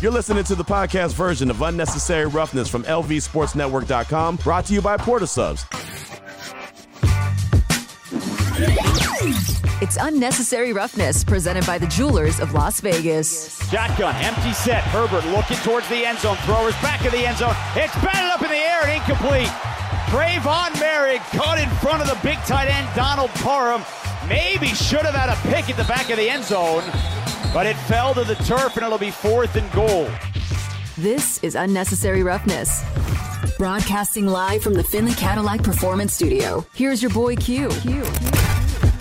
You're listening to the podcast version of Unnecessary Roughness from LVSportsNetwork.com, brought to you by Port of Subs. It's Unnecessary Roughness, presented by the Jewelers of Las Vegas. Shotgun, empty set. Herbert looking towards the end zone. Throwers back of the end zone. It's batted up in the air and incomplete. Tre'von Moehrig caught in front of the big tight end, Donald Parham. Maybe should have had a pick at the back of the end zone, but it fell to the turf and it'll be fourth and goal. This is Unnecessary Roughness. Broadcasting live from the Findlay Cadillac Performance Studio. Here's your boy Q. Q.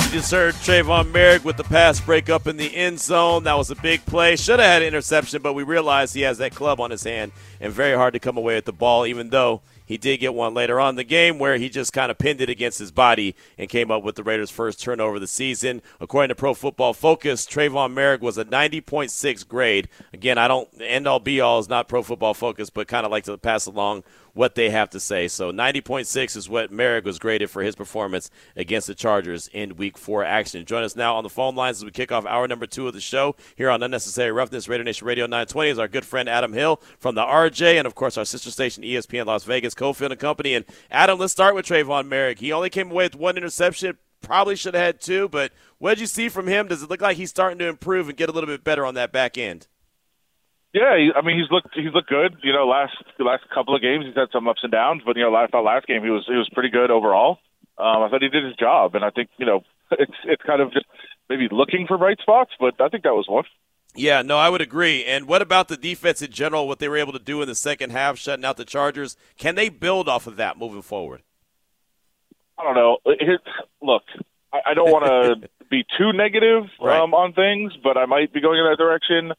You just heard Tre'von Moehrig with the pass break up in the end zone. That was a big play. Should have had an interception, but we realized he has that club on his hand and very hard to come away with the ball, even though he did get one later on the game where he just kind of pinned it against his body and came up with the Raiders' first turnover of the season. According to Pro Football Focus, Tre'von Moehrig was a 90.6 grade. Again, I don't end all be all is not Pro Football Focus, but kind of like to pass along what they have to say. So 90.6 is what Moehrig was graded for his performance against the Chargers in Week 4 action. Join us now on the phone lines as we kick off hour number two of the show here on Unnecessary Roughness, Raider Nation Radio 920 is our good friend Adam Hill from the RJ and, of course, our sister station ESPN Las Vegas, Cofield and Company. And, Adam, let's start with Tre'von Moehrig. He only came away with one interception. Probably should have had two, but what did you see from him? Does it look like he's starting to improve and get a little bit better on that back end? Yeah, I mean he's looked he's looked good. You know, last the last couple of games he's had some ups and downs, but you know, last last game he was he was pretty good overall. Um, I thought he did his job, and I think you know it's it's kind of just maybe looking for bright spots, but I think that was one. Yeah, no, I would agree. And what about the defense in general? What they were able to do in the second half, shutting out the Chargers? Can they build off of that moving forward? I don't know. It, look, I, I don't want to be too negative Right. um, on things, but I might be going in that direction.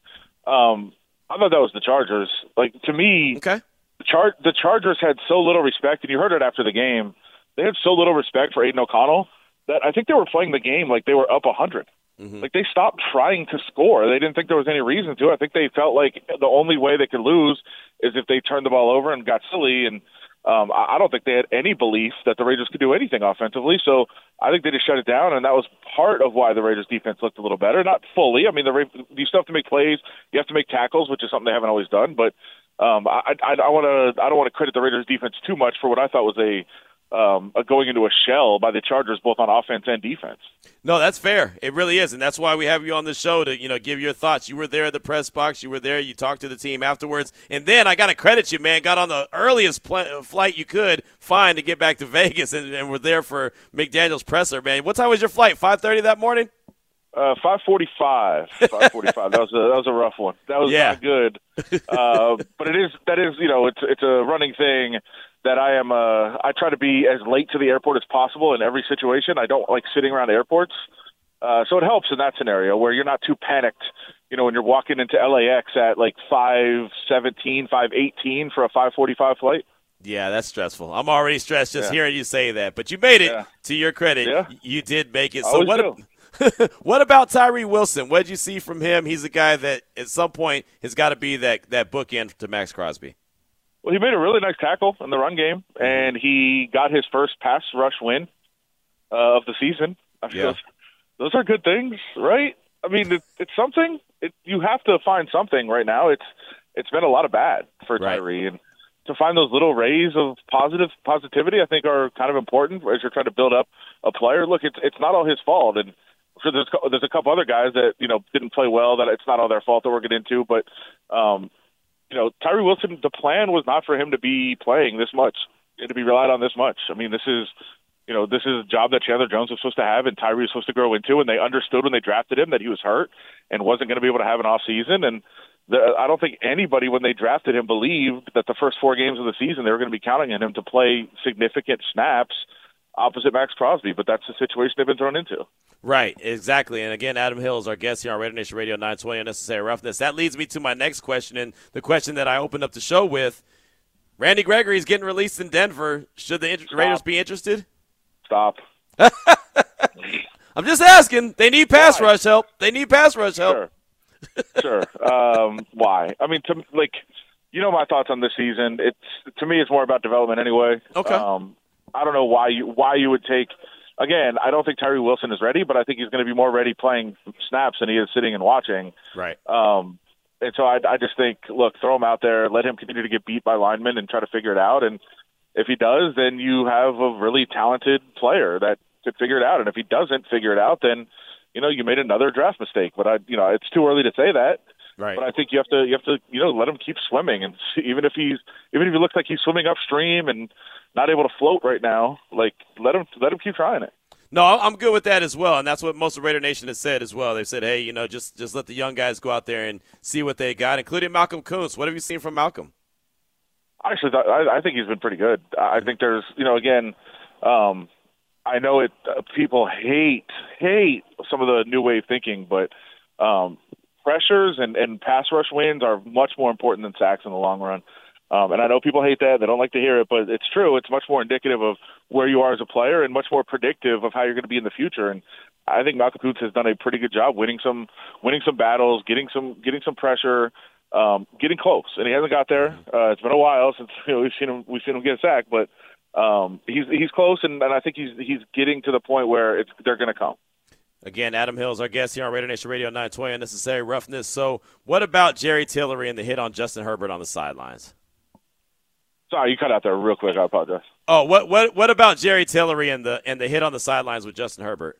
Um, I thought that was the Chargers. Like to me, Okay. the, Char- the Chargers had so little respect, and you heard it after the game. They had so little respect for Aidan O'Connell that I think they were playing the game like they were up a 100. Mm-hmm. Like they stopped trying to score. They didn't think there was any reason to. I think they felt like the only way they could lose is if they turned the ball over and got silly. And um, I don't think they had any belief that the Raiders could do anything offensively. So I think they just shut it down, and that was part of why the Raiders defense looked a little better. Not fully. I mean, the Ra- you still have to make plays. You have to make tackles, which is something they haven't always done. But um, I, I, I want to. I don't want to credit the Raiders defense too much for what I thought was a um, going into a shell by the Chargers, both on offense and defense. No, that's fair. It really is, and that's why we have you on the show to you know give your thoughts. You were there at the press box. You were there. You talked to the team afterwards, and then I got to credit you, man. Got on the earliest pl- flight you could find to get back to Vegas, and, and were there for McDaniel's presser, man. What time was your flight? Five thirty that morning. Uh, five forty-five. Five forty-five. that was a that was a rough one. That was Yeah. not good. Uh, but it is that is you know it's it's a running thing that I am. Uh, I try to be as late to the airport as possible in every situation. I don't like sitting around airports. Uh, so it helps in that scenario where you're not too panicked. You know, when you're walking into LAX at like five seventeen, five eighteen for a five forty-five flight. Yeah, that's stressful. I'm already stressed just Yeah. hearing you say that. But you made it. Yeah. To your credit, Yeah. you did make it. So what? what about Tyree Wilson? What did you see from him? He's a guy that at some point has got to be that that bookend to Maxx Crosby. Well, he made a really nice tackle in the run game, and he got his first pass rush win uh, of the season. I feel Yeah. those are good things, right? I mean, it, it's something. It, you have to find something right now. It's it's been a lot of bad for Right. Tyree, and to find those little rays of positive positivity, I think, are kind of important as you're trying to build up a player. Look, it's it's not all his fault, and so there's there's a couple other guys that you know didn't play well. That it's not all their fault that we're getting into, but um, you know, Tyree Wilson, the plan was not for him to be playing this much, to be relied on this much. I mean, this is, you know, this is a job that Chandler Jones was supposed to have, and Tyree was supposed to grow into, and they understood when they drafted him that he was hurt and wasn't going to be able to have an off season. And the, I don't think anybody, when they drafted him, believed that the first four games of the season they were going to be counting on him to play significant snaps opposite Maxx Crosby. But that's the situation they've been thrown into. Right, exactly. And again, Adam Hill is our guest here on Raider Nation Radio 920 Unnecessary Roughness. That leads me to my next question, and the question that I opened up the show with. Randy Gregory is getting released in Denver. Should the Raiders be interested? Stop. I'm just asking. They need pass Why? rush help. They need pass rush help. Sure. sure. Um, why? I mean, to like, you know, my thoughts on this season. It's to me, it's more about development anyway. Okay. Um, I don't know why you why you would take. Again, I don't think Tyree Wilson is ready, but I think he's going to be more ready playing snaps than he is sitting and watching. Right. Um, and so I, I just think, look, throw him out there, let him continue to get beat by linemen, and try to figure it out. And if he does, then you have a really talented player that could figure it out. And if he doesn't figure it out, then you know you made another draft mistake. But I, you know, it's too early to say that. Right. But I think you have to you have to you know let him keep swimming, and even if he's even if he looks like he's swimming upstream and not able to float right now, like let him let him keep trying it. No, I'm good with that as well, and that's what most of Raider Nation has said as well. They said, "Hey, you know, just just let the young guys go out there and see what they got," including Malcolm Koonce. What have you seen from Malcolm? I actually I, I think he's been pretty good. I think there's you know again, um, I know it. Uh, people hate hate some of the new wave thinking, but um, pressures and, and pass rush wins are much more important than sacks in the long run. Um, and I know people hate that; they don't like to hear it, but it's true. It's much more indicative of where you are as a player, and much more predictive of how you're going to be in the future. And I think Malcolm Koonce has done a pretty good job winning some winning some battles, getting some getting some pressure, um, getting close. And he hasn't got there. Uh, it's been a while since you know, we've seen him we've seen him get a sack, but um, he's he's close, and, and I think he's he's getting to the point where it's they're going to come. Again, Adam Hill is our guest here on Raider Nation Radio 920 Unnecessary Roughness. So, what about Jerry Tillery and the hit on Justin Herbert on the sidelines? Sorry, you cut out there real quick. I apologize. Oh, what what what about Jerry Tillery and the and the hit on the sidelines with Justin Herbert?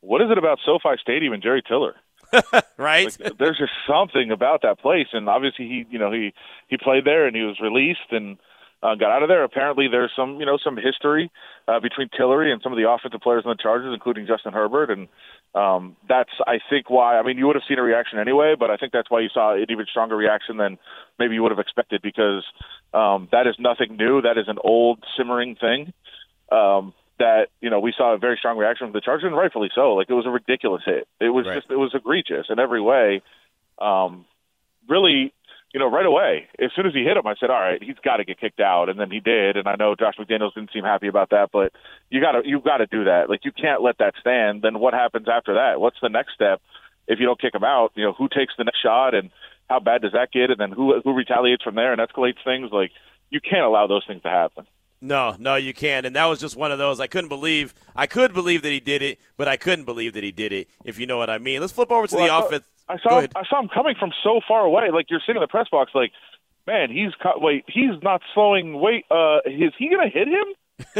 What is it about SoFi Stadium and Jerry Tillery? right? Like, there's just something about that place, and obviously he, you know, he he played there and he was released and uh, got out of there. Apparently, there's some, you know, some history uh, between Tillery and some of the offensive players in the Chargers, including Justin Herbert, and um, that's, I think, why. I mean, you would have seen a reaction anyway, but I think that's why you saw an even stronger reaction than maybe you would have expected because um, that is nothing new. That is an old simmering thing. Um, that you know we saw a very strong reaction from the Chargers, and rightfully so. Like it was a ridiculous hit. It was right. just it was egregious in every way. Um, really, you know, right away, as soon as he hit him, I said, "All right, he's got to get kicked out," and then he did. And I know Josh McDaniels didn't seem happy about that, but you got to you got to do that. Like you can't let that stand. Then what happens after that? What's the next step? If you don't kick him out, you know, who takes the next shot, and how bad does that get? And then who who retaliates from there and escalates things? Like you can't allow those things to happen. No, no, you can't. And that was just one of those. I couldn't believe. I could believe that he did it, but I couldn't believe that he did it. If you know what I mean. Let's flip over to Well, the I offense. I saw him. I saw him coming from so far away. Like you're sitting in the press box, like, man, he's co- wait, he's not slowing. Wait, uh, is he gonna hit him?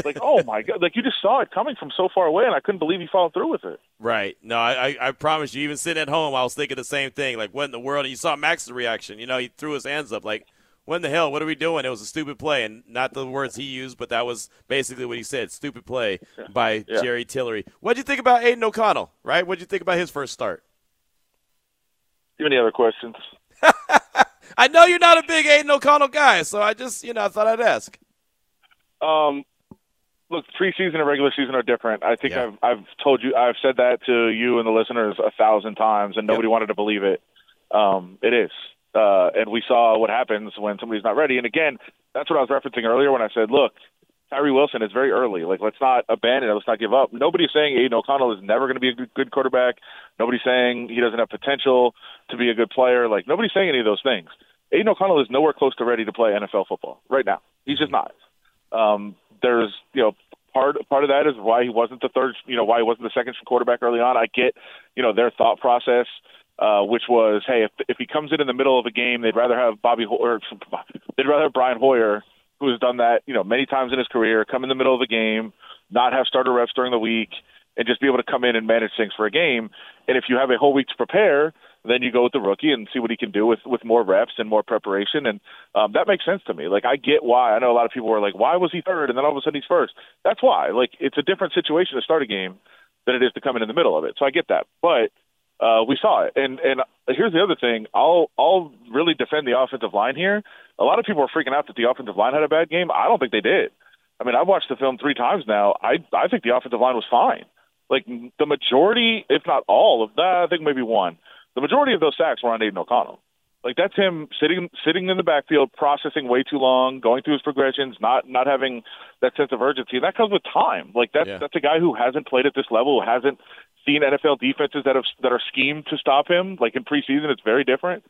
like, oh my god! Like you just saw it coming from so far away, and I couldn't believe he followed through with it. Right. No, I, I, I promise you. Even sitting at home, I was thinking the same thing. Like, what in the world? And you saw Max's reaction. You know, he threw his hands up. Like, when the hell? What are we doing? It was a stupid play, and not the words he used, but that was basically what he said. Stupid play by Yeah. Jerry Tillery. What'd you think about Aidan O'Connell? Right. What'd you think about his first start? Do you have any other questions? I know you're not a big Aidan O'Connell guy, so I just, you know, I thought I'd ask. Um, look, preseason and regular season are different. I think Yeah. I've I've told you, I've said that to you and the listeners a thousand times, and nobody wanted to believe it. Um, it is, uh, and we saw what happens when somebody's not ready. And again, that's what I was referencing earlier when I said, look. Tyree Wilson is very early. Like, let's not abandon it. Let's not give up. Nobody's saying Aidan O'Connell is never going to be a good, quarterback. Nobody's saying he doesn't have potential to be a good player. Like, nobody's saying any of those things. Aidan O'Connell is nowhere close to ready to play NFL football right now. He's just not. Um, there's, you know, part part of that is why he wasn't the third, you know, why he wasn't the second quarterback early on. I get, you know, their thought process, uh, which was, hey, if if he comes in in the middle of a game, they'd rather have Bobby Ho- or they'd rather have Brian Hoyer, who has done that, you know, many times in his career, come in the middle of the game, not have starter reps during the week, and just be able to come in and manage things for a game. And if you have a whole week to prepare, then you go with the rookie and see what he can do with with more reps and more preparation, and um, that makes sense to me. Like I get why. I know a lot of people were like, "Why was he third? And then all of a sudden he's first. That's why. Like it's a different situation to start a game than it is to come in in the middle of it. So I get that, but uh, we saw it. And and here's the other thing. I'll I'll really defend the offensive line here. A lot of people are freaking out that the offensive line had a bad game. I don't think they did. I mean, I've watched the film three times now. I I think the offensive line was fine. Like the majority, if not all of that, I think maybe one. The majority of those sacks were on Aidan O'Connell. Like that's him sitting sitting in the backfield, processing way too long, going through his progressions, not not having that sense of urgency. And that comes with time. Like that's Yeah. that's a guy who hasn't played at this level, who hasn't seen NFL defenses that have that are schemed to stop him. Like in preseason, it's very different.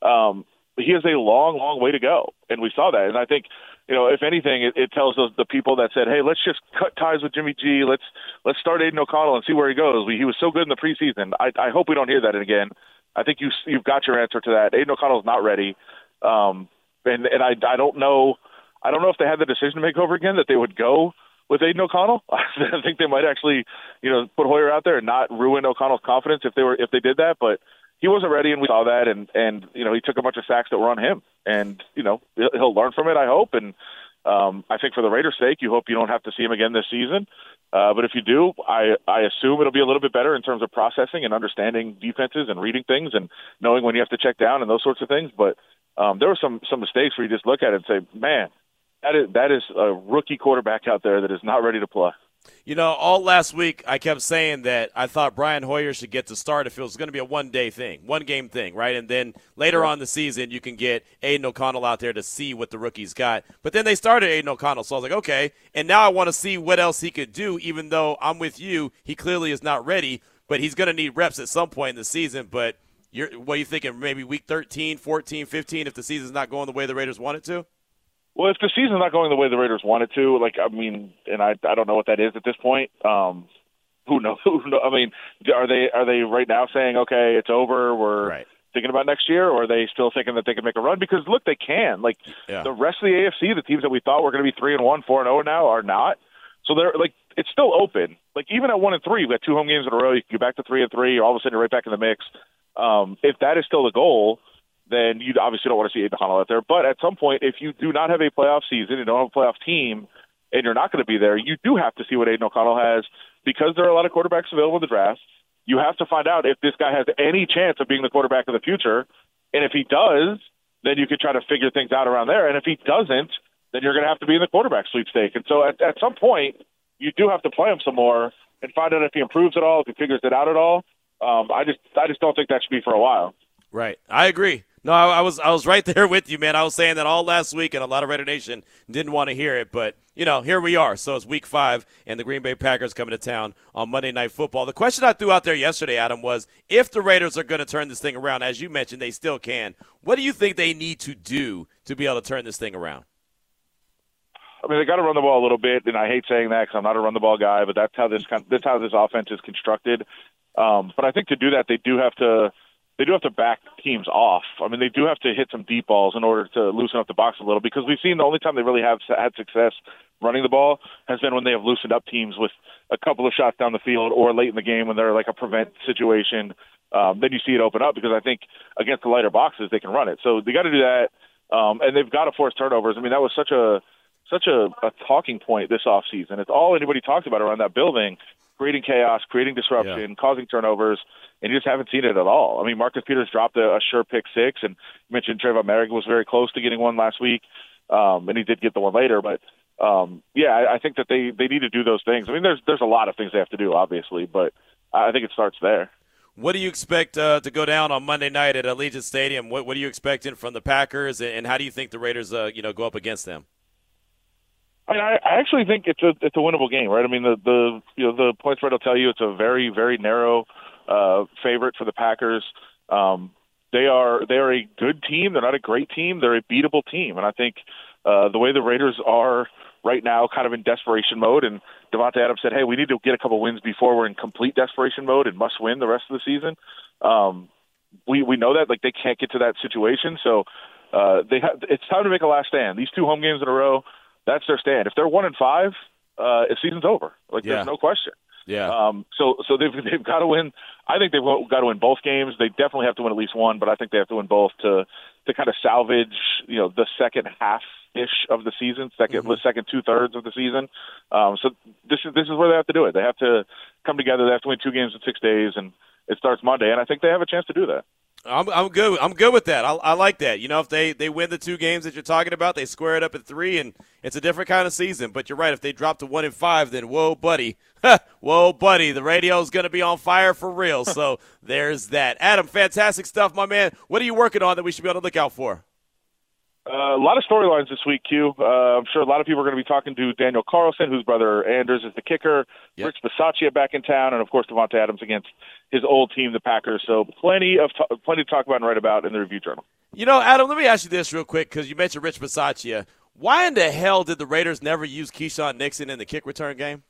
Um, he has a long, long way to go, and we saw that. And I think, you know, if anything, it, it tells us the people that said, "Hey, let's just cut ties with Jimmy G. Let's let's start Aidan O'Connell and see where he goes." We, he was so good in the preseason. I, I hope we don't hear that again I think you you've got your answer to that. Aidan O'Connell's not ready, um, and and I I don't know I don't know if they had the decision to make over again that they would go with Aidan O'Connell. I think they might actually you know put Hoyer out there and not ruin O'Connell's confidence if they were if they did that, but. He wasn't ready, and we saw that, and and you know he took a bunch of sacks that were on him, and you know he'll learn from it, I hope, and um, I think for the Raiders' sake, you hope you don't have to see him again this season. Uh, but if you do, I, I assume it'll be a little bit better in terms of processing and understanding defenses and reading things and knowing when you have to check down and those sorts of things. But um, there were some some mistakes where you just look at it and say, man, that is that is a rookie quarterback out there that is not ready to play. You know, all last week I kept saying that I thought Brian Hoyer should get to start if it was going to be a one day thing, one game thing, right? And then later on the season, you can get Aidan O'Connell out there to see what the rookies got. But then they started Aidan O'Connell, so I was like, okay. And now I want to see what else he could do, even though I'm with you. He clearly is not ready, but he's going to need reps at some point in the season. But you're, what are you thinking? Maybe week 13, 14, 15 if the season's not going the way the Raiders want it to? Well, if the season's not going the way the Raiders want it to, like I mean, and I I don't know what that is at this point. Um, who knows? Who knows? I mean, are they are they right now saying okay, it's over? We're right. thinking about next year, or are they still thinking that they can make a run? Because look, they can. Like yeah. the rest of the AFC, the teams that we thought were going to be three and one, four and zero now are not. So they're like it's still open. Like even at one and three, we got two home games in a row. You can go back to three and three. All of a sudden, you're right back in the mix. Um, if that is still the goal, then you obviously don't want to see Aidan O'Connell out there. But at some point, if you do not have a playoff season, you don't have a playoff team, and you're not going to be there, you do have to see what Aidan O'Connell has because there are a lot of quarterbacks available in the draft. You have to find out if this guy has any chance of being the quarterback of the future. And if he does, then you can try to figure things out around there. And if he doesn't, then you're going to have to be in the quarterback sweepstake. And so at, at some point, you do have to play him some more and find out if he improves at all, if he figures it out at all. Um, I just I just don't think that should be for a while. Right. I agree. No, I, I, was I was right there with you, man. I was saying that all last week, and a lot of Raider Nation didn't want to hear it, but you know, here we are. So it's Week Five, and the Green Bay Packers coming to town on Monday Night Football. The question I threw out there yesterday, Adam, was if the Raiders are going to turn this thing around, as you mentioned, they still can. What do you think they need to do to be able to turn this thing around? I mean, they got to run the ball a little bit, and I hate saying that because I'm not a run the ball guy, but that's how this that's how this offense is constructed. Um, but I think to do that, they do have to they do have to back teams off. I mean, they do have to hit some deep balls in order to loosen up the box a little because we've seen the only time they really have had success running the ball has been when they have loosened up teams with a couple of shots down the field or late in the game when they're like a prevent situation. Um, then you see it open up because I think against the lighter boxes they can run it. So they got to do that, um, and they've got to force turnovers. I mean, that was such a such a, a talking point this off season. It's all anybody talks about around that building creating chaos, creating disruption, yeah. causing turnovers, and you just haven't seen it at all. I mean, Marcus Peters dropped a, a sure pick six, and you mentioned Tre'von Moehrig was very close to getting one last week, um, and he did get the one later. But um, yeah, I, I think that they they need to do those things. I mean, there's there's a lot of things they have to do, obviously, but I think it starts there. What do you expect uh, to go down on Monday night at Allegiant Stadium? What, what are you expecting from the Packers, and how do you think the Raiders, uh, you know, go up against them? I, I actually think it's a it's a winnable game, right? I mean, the the you know the point spread will tell you it's a very very narrow uh, favorite for the Packers. Um, they are they are a good team. They're not a great team. They're a beatable team, and I think uh, the way the Raiders are right now, kind of in desperation mode, and Davante Adams said, "Hey, we need to get a couple wins before we're in complete desperation mode and must win the rest of the season." Um, we we know that like they can't get to that situation, so uh, they have. It's time to make a last stand. These two home games in a row that's their stand. If they're one and five, uh, the season's over. Like yeah. there's no question. Yeah. Um, so so they've they've got to win. I think they've got to win both games. They definitely have to win at least one, but I think they have to win both to to kind of salvage you know the second half ish of the season, 2nd mm-hmm. the second two thirds of the season. Um, so this is this is where they have to do it. They have to come together. They have to win two games in six days, and it starts Monday. And I think they have a chance to do that. I'm, I'm good. I'm good with that. I, I like that. You know, if they, they win the two games that you're talking about, they square it up at three, and it's a different kind of season. But you're right. If they drop to one and five, then whoa, buddy, whoa, buddy, the radio's going to be on fire for real. so there's that. Adam, fantastic stuff, my man. What are you working on that we should be able to look out for? Uh, a lot of storylines this week, Q. Uh, I'm sure a lot of people are going to be talking to Daniel Carlson, whose brother Anders is the kicker. Yep. Rich Bisaccia back in town, and of course Davante Adams against his old team, the Packers. So plenty of t- plenty to talk about and write about in the Review Journal. You know, Adam, let me ask you this real quick because you mentioned Rich Bisaccia. Why in the hell did the Raiders never use Keisean Nixon in the kick return game?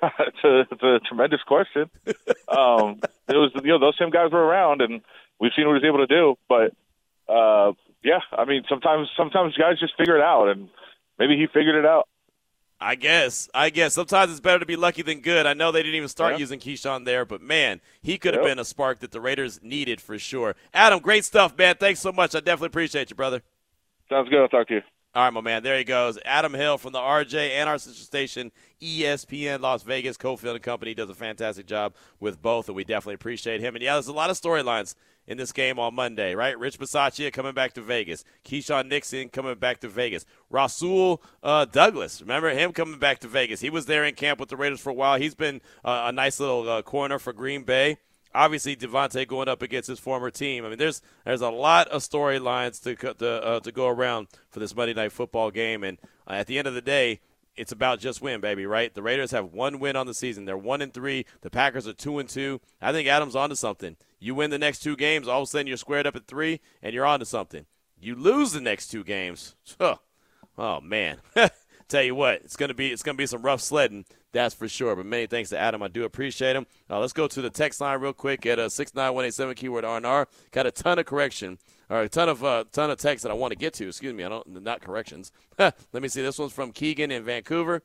it's, a, it's a tremendous question. um, it was you know those same guys were around, and we've seen what he's able to do. But uh, yeah, I mean sometimes sometimes guys just figure it out, and maybe he figured it out. I guess. I guess. Sometimes it's better to be lucky than good. I know they didn't even start yeah. using Keisean there, but man, he could have yep. been a spark that the Raiders needed for sure. Adam, great stuff, man. Thanks so much. I definitely appreciate you, brother. Sounds good. I'll talk to you. All right, my man. There he goes. Adam Hill from the RJ and our sister station, ESPN Las Vegas. Cofield and Company does a fantastic job with both, and we definitely appreciate him. And yeah, there's a lot of storylines in this game on Monday, right? Rich Bisaccia coming back to Vegas. Keisean Nixon coming back to Vegas. Rasul uh, Douglas, remember him coming back to Vegas? He was there in camp with the Raiders for a while. He's been uh, a nice little uh, corner for Green Bay. Obviously, Davante going up against his former team. I mean, there's there's a lot of storylines to to, uh, to go around for this Monday Night Football game, and uh, at the end of the day, it's about just win, baby, right? The Raiders have one win on the season. They're one and three. The Packers are two and two. I think Adams onto something. You win the next two games, all of a sudden you're squared up at three, and you're onto something. You lose the next two games. Oh, oh man. Tell you what, it's gonna be it's gonna be some rough sledding, that's for sure. But many thanks to Adam. I do appreciate him. Uh, let's go to the text line real quick at uh, six nine one eight seven keyword RNR. Got a ton of correction or a ton of uh, ton of text that I want to get to. Excuse me, I don't not corrections. Let me see. This one's from Keegan in Vancouver.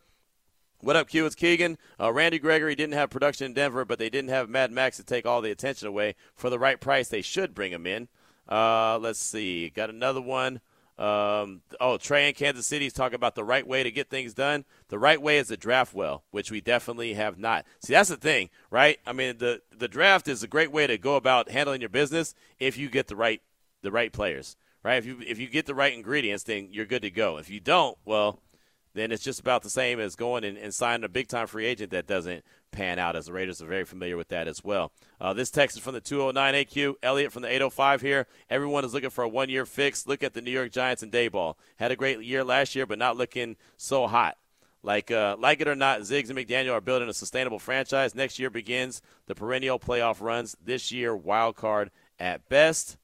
What up, Q? It's Keegan. Uh, Randy Gregory didn't have production in Denver, but they didn't have Mad Max to take all the attention away. For the right price, they should bring him in. Uh, let's see. Got another one. Um, oh, Trey in Kansas City is talking about the right way to get things done. The right way is to draft well, which we definitely have not. See, that's the thing, right? I mean, the the draft is a great way to go about handling your business if you get the right the right players, right? If you if you get the right ingredients, then you're good to go. If you don't, well, then it's just about the same as going and, and signing a big time free agent that doesn't pan out, as the Raiders are very familiar with that as well. Uh, this text is from the 209 AQ. Elliot from the 805 here. Everyone is looking for a one year fix. Look at the New York Giants and Daboll. Had a great year last year, but not looking so hot. Like, uh, like it or not, Ziggs and McDaniel are building a sustainable franchise. Next year begins the perennial playoff runs. This year, wild card at best.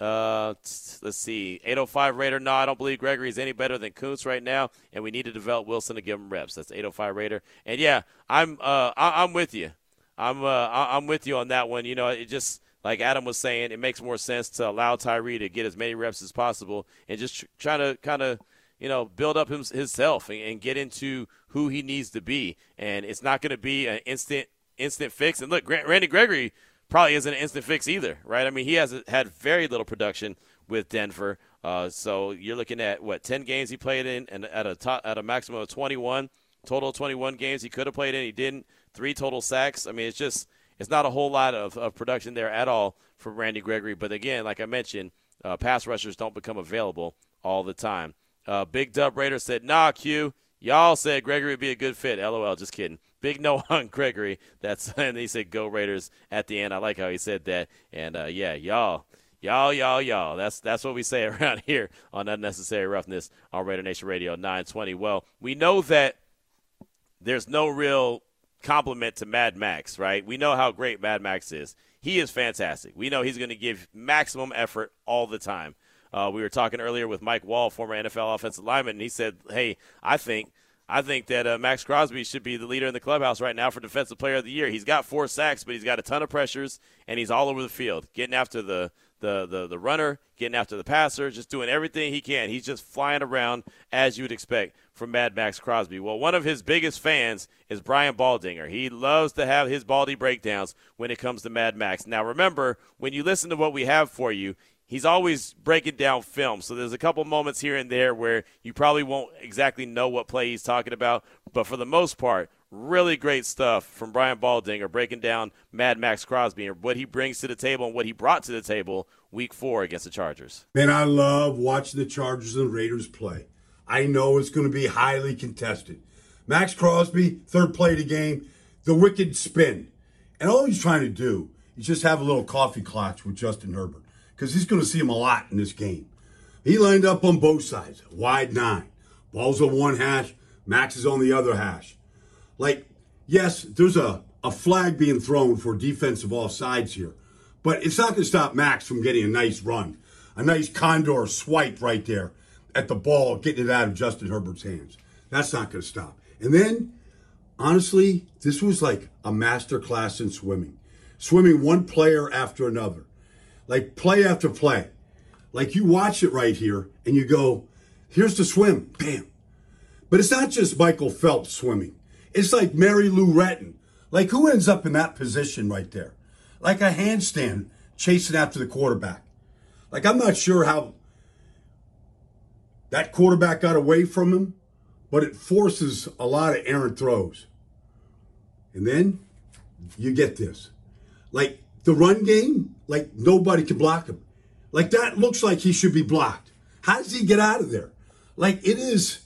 Uh, let's see. 805 Raider. No, I don't believe Gregory is any better than Koonce right now, and we need to develop Wilson to give him reps. That's 805 Raider. And yeah, I'm uh I- am with you. I'm uh I'm with you on that one. You know, it just like Adam was saying, it makes more sense to allow Tyree to get as many reps as possible and just tr- try to kind of you know build up him, himself and, and get into who he needs to be. And it's not going to be an instant instant fix. And look, Randy Gregory probably isn't an instant fix either, right? I mean, he has had very little production with Denver. Uh, so you're looking at what 10 games he played in, and at a top, at a maximum of 21 total 21 games he could have played in, he didn't. Three total sacks. I mean, it's just it's not a whole lot of, of production there at all for Randy Gregory. But again, like I mentioned, uh, pass rushers don't become available all the time. Uh, Big Dub Raider said, "Nah, Q, y'all said Gregory would be a good fit." LOL, just kidding. Big no on Gregory. That's and he said go Raiders at the end. I like how he said that. And uh, yeah, y'all, y'all, y'all, y'all. That's that's what we say around here on unnecessary roughness on Raider Nation Radio 920. Well, we know that there's no real compliment to Mad Max, right? We know how great Mad Max is. He is fantastic. We know he's going to give maximum effort all the time. Uh, we were talking earlier with Mike Wall, former NFL offensive lineman, and he said, "Hey, I think I think that uh, Maxx Crosby should be the leader in the clubhouse right now for Defensive Player of the Year. He's got four sacks, but he's got a ton of pressures, and he's all over the field, getting after the the, the, the runner, getting after the passer, just doing everything he can. He's just flying around as you would expect from Mad Max Crosby. Well, one of his biggest fans is Brian Baldinger. He loves to have his Baldy breakdowns when it comes to Mad Max. Now, remember, when you listen to what we have for you, he's always breaking down film. So there's a couple moments here and there where you probably won't exactly know what play he's talking about, but for the most part, really great stuff from Brian Baldinger breaking down Mad Max Crosby and what he brings to the table and what he brought to the table week four against the Chargers. Man, I love watching the Chargers and Raiders play. I know it's going to be highly contested. Maxx Crosby, third play of the game, the wicked spin. And all he's trying to do is just have a little coffee clutch with Justin Herbert because he's going to see him a lot in this game. He lined up on both sides, wide nine. Ball's on one hash, Max is on the other hash. Like, yes, there's a, a flag being thrown for defensive offsides here, but it's not going to stop Max from getting a nice run, a nice condor swipe right there at the ball, getting it out of Justin Herbert's hands. That's not going to stop. And then honestly, this was like a master class in swimming. Swimming one player after another, like play after play. Like you watch it right here and you go, here's the swim, bam. But it's not just Michael Phelps swimming. It's like Mary Lou Retton. Like who ends up in that position right there? Like a handstand chasing after the quarterback. Like I'm not sure how that quarterback got away from him, but it forces a lot of errant throws. And then you get this. Like the run game, like nobody can block him. Like that looks like he should be blocked. How does he get out of there? Like it is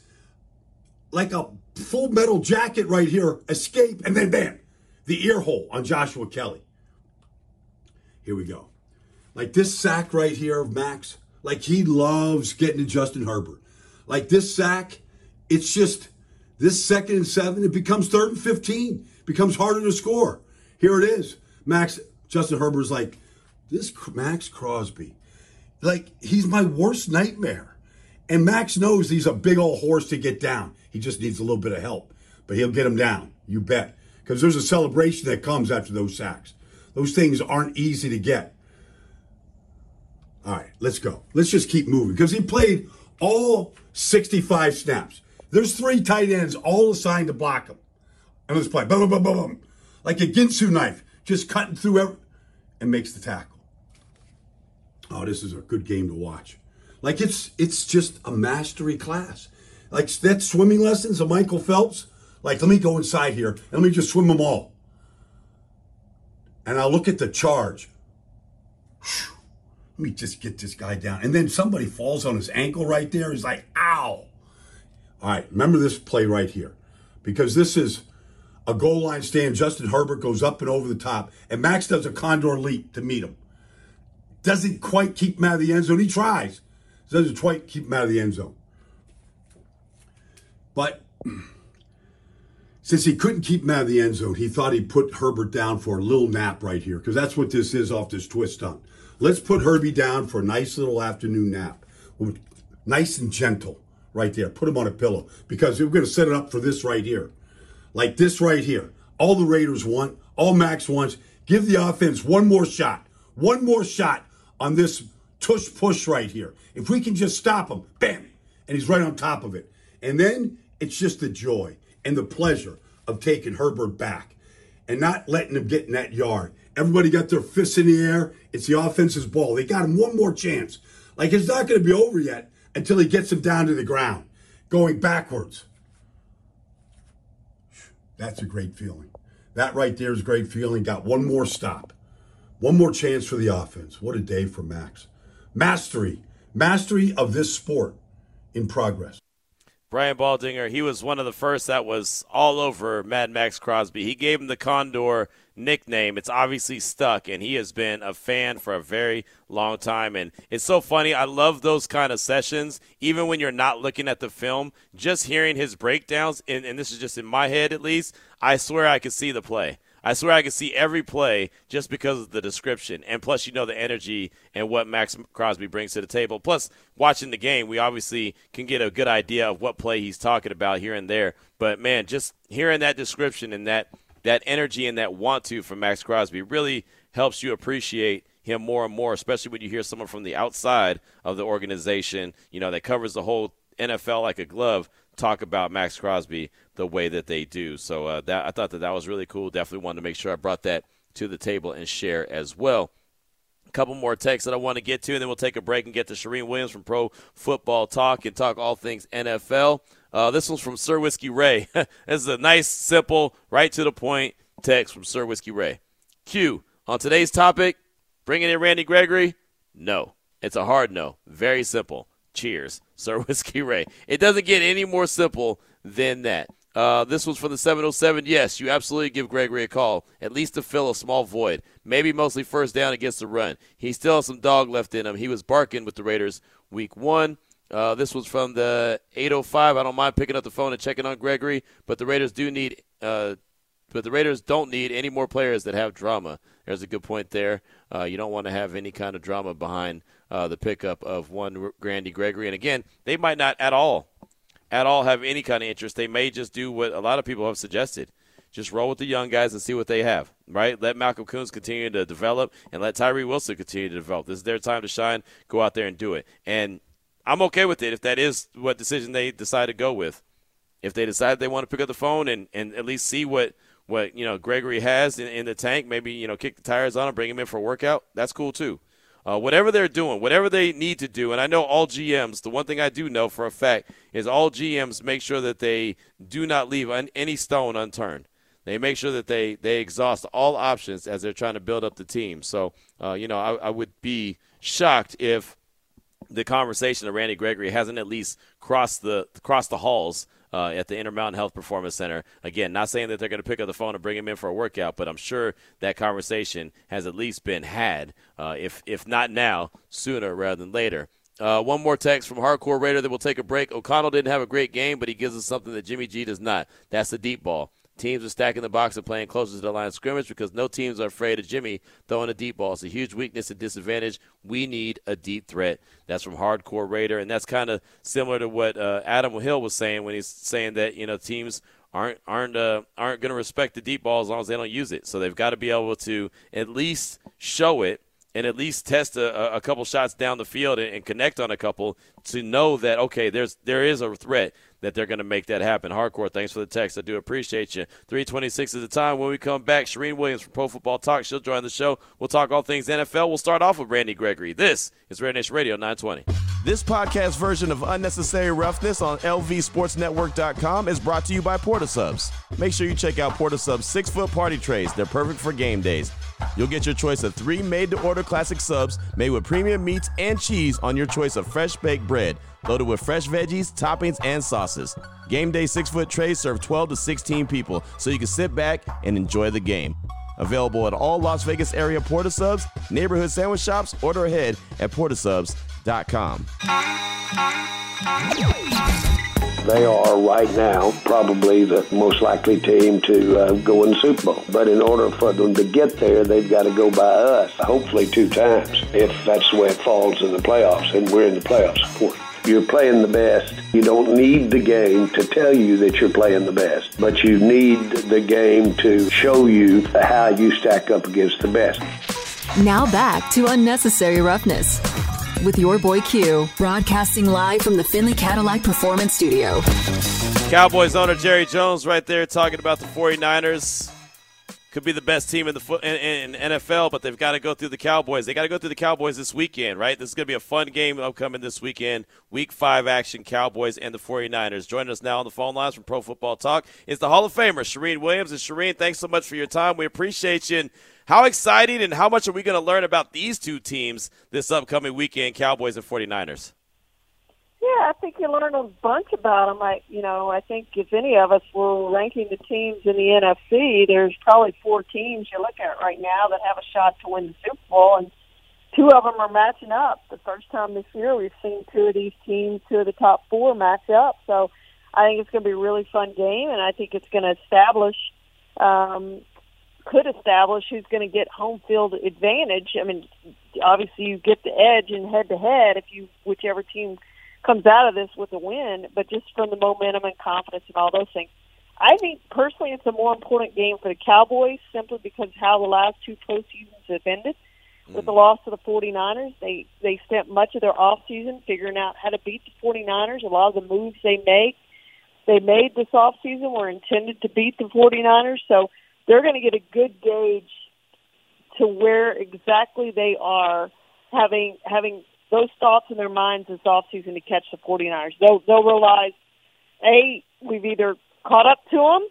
like a full metal jacket right here, escape, and then bam, the ear hole on Joshua Kelley. Here we go. Like this sack right here of Max, like he loves getting to Justin Herbert. Like this sack, it's just this second and seven, it becomes third and 15, becomes harder to score. Here it is. Max, Justin Herbert's like, this Max Crosby, like he's my worst nightmare. And Max knows he's a big old horse to get down. He just needs a little bit of help, but he'll get him down. You bet. Because there's a celebration that comes after those sacks. Those things aren't easy to get. All right, let's go. Let's just keep moving because he played all 65 snaps. There's three tight ends all assigned to block him. And let's play. Boom, boom, boom, boom. Like a Ginsu knife, just cutting through every, and makes the tackle. Oh, this is a good game to watch. Like it's it's just a mastery class. Like that swimming lessons of Michael Phelps. Like let me go inside here and let me just swim them all. And I'll look at the charge. Let me just get this guy down. And then somebody falls on his ankle right there. He's like, ow. All right, remember this play right here. Because this is a goal line stand. Justin Herbert goes up and over the top. And Max does a condor leap to meet him. Doesn't quite keep him out of the end zone. He tries. Doesn't quite keep him out of the end zone. But since he couldn't keep him out of the end zone, he thought he'd put Herbert down for a little nap right here. Because that's what this is off this twist stunt. Let's put Herbie down for a nice little afternoon nap. Nice and gentle right there. Put him on a pillow because we're going to set it up for this right here. Like this right here. All the Raiders want, all Max wants. Give the offense one more shot. One more shot on this tush push right here. If we can just stop him, bam, and he's right on top of it. And then it's just the joy and the pleasure of taking Herbert back and not letting him get in that yard Everybody got their fists in the air. It's the offense's ball. They got him one more chance. Like it's not going to be over yet until he gets him down to the ground, going backwards. That's a great feeling. That right there is a great feeling. Got one more stop, one more chance for the offense. What a day for Max. Mastery, mastery of this sport in progress. Brian Baldinger, he was one of the first that was all over Mad Max Crosby. He gave him the Condor nickname. It's obviously stuck, and he has been a fan for a very long time. And it's so funny. I love those kind of sessions, even when you're not looking at the film. Just hearing his breakdowns, and, and this is just in my head at least, I swear I could see the play. I swear I could see every play just because of the description. And plus, you know, the energy and what Maxx Crosby brings to the table. Plus, watching the game, we obviously can get a good idea of what play he's talking about here and there. But man, just hearing that description and that that energy and that want to from Maxx Crosby really helps you appreciate him more and more, especially when you hear someone from the outside of the organization, you know, that covers the whole NFL like a glove, talk about Maxx Crosby the way that they do. So uh, that I thought that that was really cool. Definitely wanted to make sure I brought that to the table and share as well. Couple more texts that I want to get to, and then we'll take a break and get to Charean Williams from Pro Football Talk and talk all things NFL. Uh, this one's from Sir Whiskey Ray. this is a nice, simple, right to the point text from Sir Whiskey Ray. Q, on today's topic, bringing in Randy Gregory? No. It's a hard no. Very simple. Cheers, Sir Whiskey Ray. It doesn't get any more simple than that. Uh, this was for the 707. Yes, you absolutely give Gregory a call, at least to fill a small void. Maybe mostly first down against the run. He still has some dog left in him. He was barking with the Raiders week one. Uh, this was from the 805. I don't mind picking up the phone and checking on Gregory, but the Raiders do need, uh, but the Raiders don't need any more players that have drama. There's a good point there. Uh, you don't want to have any kind of drama behind uh, the pickup of one Grandy Gregory. And again, they might not at all, at all have any kind of interest. They may just do what a lot of people have suggested. just roll with the young guys and see what they have, right? Let Malcolm Koonce continue to develop and let Tyree Wilson continue to develop. This is their time to shine. Go out there and do it. And I'm okay with it if that is what decision they decide to go with. If they decide they want to pick up the phone and, and at least see what, what you know Gregory has in, in the tank, maybe you know kick the tires on him, bring him in for a workout. That's cool too. Uh, whatever they're doing, whatever they need to do, and I know all GMs. The one thing I do know for a fact is all GMs make sure that they do not leave any stone unturned. They make sure that they they exhaust all options as they're trying to build up the team. So, uh, you know, I, I would be shocked if the conversation of Randy Gregory hasn't at least crossed the crossed the halls uh, at the Intermountain Health Performance Center. Again, not saying that they're going to pick up the phone and bring him in for a workout, but I'm sure that conversation has at least been had. Uh, if if not now, sooner rather than later. Uh, one more text from Hardcore Raider that will take a break. O'Connell didn't have a great game, but he gives us something that Jimmy G does not. That's the deep ball. Teams are stacking the box and playing closer to the line of scrimmage because no teams are afraid of Jimmy throwing a deep ball. It's a huge weakness and disadvantage. We need a deep threat. That's from Hardcore Raider, and that's kind of similar to what uh, Adam Hill was saying when he's saying that you know teams aren't aren't uh, aren't going to respect the deep ball as long as they don't use it. So they've got to be able to at least show it and at least test a, a couple shots down the field and, and, connect on a couple to know that okay, there's there is a threat that they're going to make that happen. Hardcore, thanks for the text. I do appreciate you. 326 is the time. When we come back, Charean Williams from Pro Football Talk. She'll join the show. We'll talk all things NFL. We'll start off with Randy Gregory. This is Raider Nation Radio 920. This podcast version of Unnecessary Roughness on LVSportsNetwork.com is brought to you by Port of Subs. Make sure you check out Port of Subs six foot party trays. They're perfect for game days. You'll get your choice of three made to order classic subs made with premium meats and cheese on your choice of fresh baked bread loaded with fresh veggies, toppings, and sauces. Game day six foot trays serve 12 to 16 people, so you can sit back and enjoy the game. Available at all Las Vegas area Port of Subs, neighborhood sandwich shops, order ahead at portofsubs.com. They are right now probably the most likely team to uh, go in the Super Bowl. But in order for them to get there, they've got to go by us, hopefully two times, if that's the way it falls in the playoffs. And we're in the playoffs, of course. You're playing the best. You don't need the game to tell you that you're playing the best, but you need the game to show you how you stack up against the best. Now back to Unnecessary Roughness with your boy Q, broadcasting live from the Findlay Cadillac Performance Studio. Cowboys owner Jerry Jones right there talking about the 49ers could be the best team in the foot in, in, NFL, but they've got to go through the Cowboys. They got to go through the Cowboys this weekend, right? This is going to be a fun game upcoming this weekend. Week five action, Cowboys and the 49ers. Joining us now on the phone lines from Pro Football Talk is the Hall of Famer, Charean Williams. And Charean, thanks so much for your time. We appreciate you. And how exciting and how much are we going to learn about these two teams this upcoming weekend, Cowboys and 49ers? Yeah, I think you learn a bunch about them. I, you know, I think if any of us were ranking the teams in the NFC, there's probably four teams you look at right now that have a shot to win the Super Bowl, and two of them are matching up. The first time this year we've seen two of these teams, two of the top four match up. So I think it's going to be a really fun game, and I think it's going to establish, um, could establish who's going to get home field advantage. I mean, obviously you get the edge in head to head if you whichever team comes out of this with a win, but just from the momentum and confidence and all those things. I think personally it's a more important game for the Cowboys simply because how the last two postseasons have ended. Mm. With the loss to the 49ers, they they spent much of their off season figuring out how to beat the 49ers. A lot of the moves they make, they made this off season were intended to beat the 49ers, so they're going to get a good gauge to where exactly they are having having those thoughts in their minds this offseason to catch the 49ers. They'll, they'll realize, A, we've either caught up to them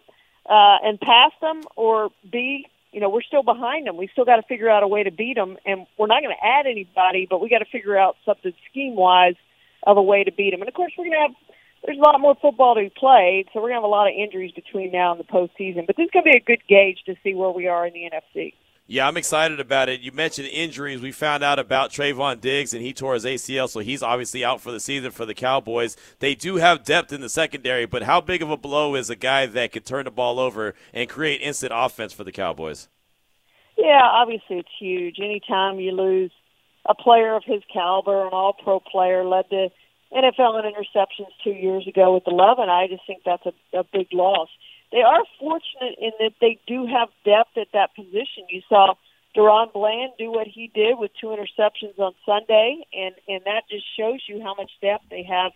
uh, and passed them, or B, you know, we're still behind them. We still got to figure out a way to beat them, and we're not going to add anybody, but we got to figure out something scheme wise of a way to beat them. And of course, we're going to have there's a lot more football to be played, so we're going to have a lot of injuries between now and the postseason. But this is going to be a good gauge to see where we are in the NFC. Yeah, I'm excited about it. You mentioned injuries. We found out about Trevon Diggs, and he tore his ACL, so he's obviously out for the season for the Cowboys. They do have depth in the secondary, but how big of a blow is a guy that could turn the ball over and create instant offense for the Cowboys? Yeah, obviously it's huge. Anytime you lose a player of his caliber, an all-pro player, led the NFL in interceptions two years ago with 11, I just think that's a, a big loss they are fortunate in that they do have depth at that position. You saw DaRon Bland do what he did with two interceptions on Sunday, and and that just shows you how much depth they have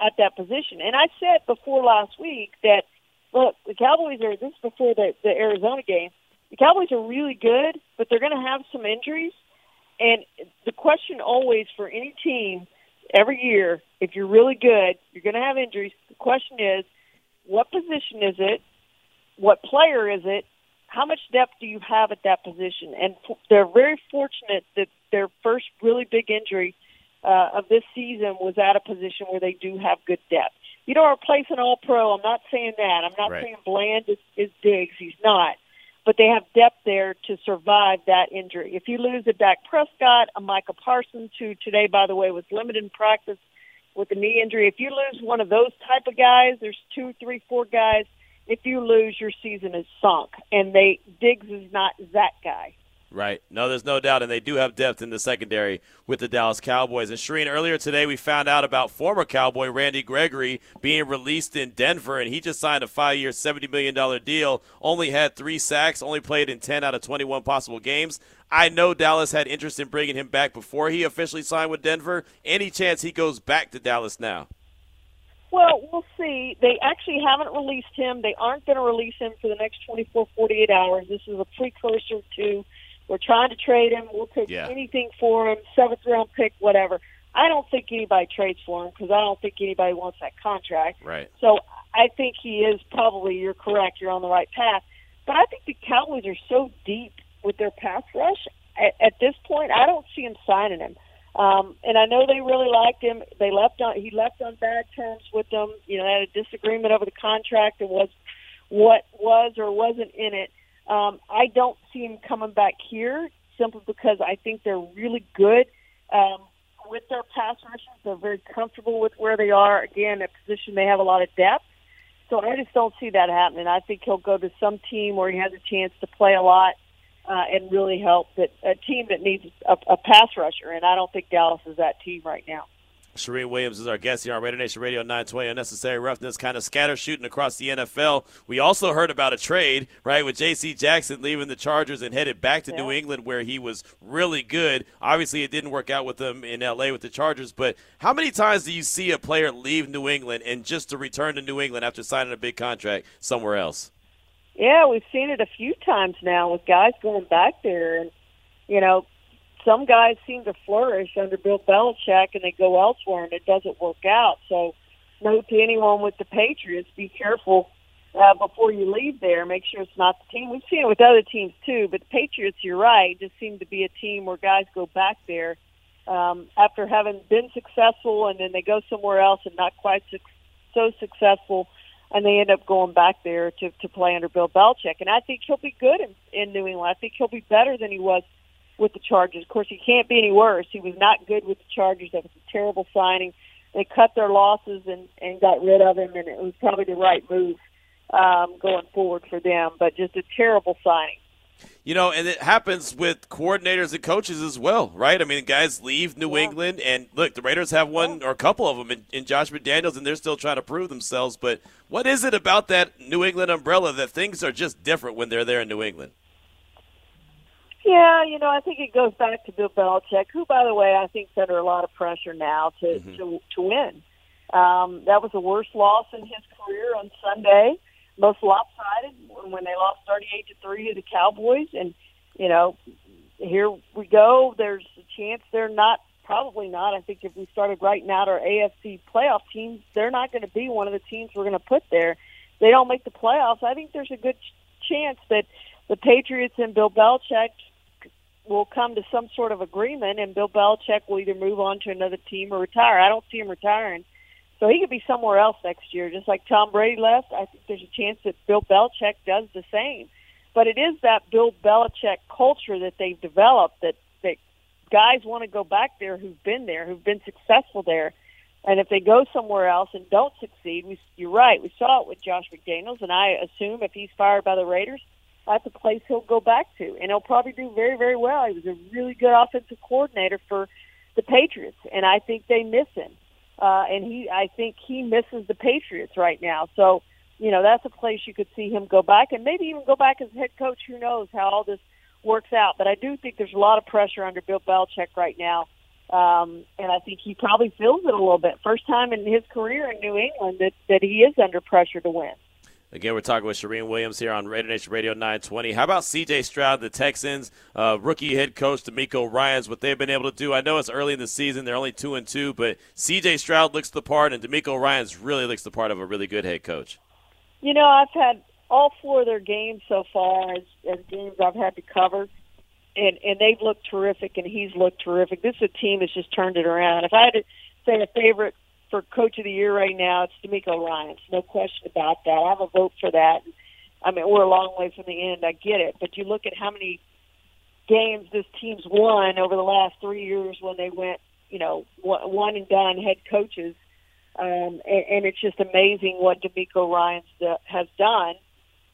at that position. And I said before last week that look, the Cowboys are this is before the the Arizona game. The Cowboys are really good, but they're going to have some injuries. And the question always for any team every year, if you're really good, you're going to have injuries. The question is, what position is it? What player is it? How much depth do you have at that position? And they're very fortunate that their first really big injury uh, of this season was at a position where they do have good depth. You don't replace an All Pro. I'm not saying that. I'm not right. saying Bland is, is Diggs. He's not. But they have depth there to survive that injury. If you lose a Dak Prescott, a Micah Parsons, who today, by the way, was limited in practice with a knee injury, if you lose one of those type of guys, there's two, three, four guys. If you lose, your season is sunk. And they Diggs is not that guy. Right. No, there's no doubt, and they do have depth in the secondary with the Dallas Cowboys. And Charean, earlier today we found out about former Cowboy Randy Gregory being released in Denver, and he just signed a five-year, $70 million deal. Only had three sacks, only played in 10 out of 21 possible games. I know Dallas had interest in bringing him back before he officially signed with Denver. Any chance he goes back to Dallas now? Well, we'll see. They actually haven't released him. They aren't going to release him for the next 24, 48 hours. This is a precursor to we're trying to trade him. We'll take yeah. anything for him, seventh round pick, whatever. I don't think anybody trades for him because I don't think anybody wants that contract. Right. So I think he is probably. You're correct. You're on the right path. But I think the Cowboys are so deep with their pass rush at, at this point. I don't see him signing him. Um, and I know they really liked him. They left on he left on bad terms with them. You know, they had a disagreement over the contract and was what was or wasn't in it. Um, I don't see him coming back here simply because I think they're really good um, with their pass rushes. They're very comfortable with where they are. Again, a position they have a lot of depth. So I just don't see that happening. I think he'll go to some team where he has a chance to play a lot uh, and really help that a team that needs a, a pass rusher. And I don't think Dallas is that team right now. Charean Williams is our guest here on Raider Nation Radio 920. Unnecessary roughness, kind of scatter shooting across the NFL. We also heard about a trade, right, with J.C. Jackson leaving the Chargers and headed back to yeah. New England, where he was really good. Obviously, it didn't work out with him in L.A. with the Chargers. But how many times do you see a player leave New England and just to return to New England after signing a big contract somewhere else? Yeah, we've seen it a few times now with guys going back there, and you know, some guys seem to flourish under Bill Belichick and they go elsewhere and it doesn't work out. So, note to anyone with the Patriots: be careful uh, before you leave there. Make sure it's not the team. We've seen it with other teams too, but the Patriots, you're right, just seem to be a team where guys go back there um, after having been successful and then they go somewhere else and not quite su- so successful. And they end up going back there to to play under Bill Belichick, and I think he'll be good in, in New England. I think he'll be better than he was with the Chargers. Of course, he can't be any worse. He was not good with the Chargers. That was a terrible signing. They cut their losses and and got rid of him, and it was probably the right move um, going forward for them. But just a terrible signing. You know, and it happens with coordinators and coaches as well, right? I mean, guys leave New yeah. England, and look, the Raiders have one or a couple of them in, in Josh McDaniels, and they're still trying to prove themselves. But what is it about that New England umbrella that things are just different when they're there in New England? Yeah, you know, I think it goes back to Bill Belichick, who, by the way, I think is under a lot of pressure now to mm-hmm. to to win. Um, that was the worst loss in his career on Sunday, most lopsided when they lost thirty-eight to three to the Cowboys, and you know, here we go. There's a chance they're not. Probably not. I think if we started writing out our AFC playoff teams, they're not going to be one of the teams we're going to put there. They don't make the playoffs. I think there's a good chance that the Patriots and Bill Belichick will come to some sort of agreement, and Bill Belichick will either move on to another team or retire. I don't see him retiring, so he could be somewhere else next year. Just like Tom Brady left, I think there's a chance that Bill Belichick does the same. But it is that Bill Belichick culture that they've developed that that guys want to go back there who've been there, who've been successful there. And if they go somewhere else and don't succeed, we, you're right. We saw it with Josh McDaniels, and I assume if he's fired by the Raiders, that's a place he'll go back to, and he'll probably do very, very well. He was a really good offensive coordinator for the Patriots, and I think they miss him. Uh, and he, I think he misses the Patriots right now. So you know, that's a place you could see him go back and maybe even go back as head coach. Who knows how all this works out? But I do think there's a lot of pressure under Bill Belichick right now. Um, and I think he probably feels it a little bit. First time in his career in New England that, that he is under pressure to win. Again, we're talking with Charean Williams here on Raider Nation Radio 920. How about C.J. Stroud, the Texans, uh, rookie head coach DeMeco Ryans, what they've been able to do? I know it's early in the season; they're only two and two, but C.J. Stroud looks the part, and DeMeco Ryans really looks the part of a really good head coach. You know, I've had all four of their games so far as, as games I've had to cover, and and they've looked terrific, and he's looked terrific. This is a team that's just turned it around. If I had to say a favorite for coach of the year right now, it's DeMeco Ryans. No question about that. I have a vote for that. I mean, we're a long way from the end. I get it, but you look at how many games this team's won over the last three years when they went, you know, one and done head coaches, um, and, and it's just amazing what DeMeco Ryans has done.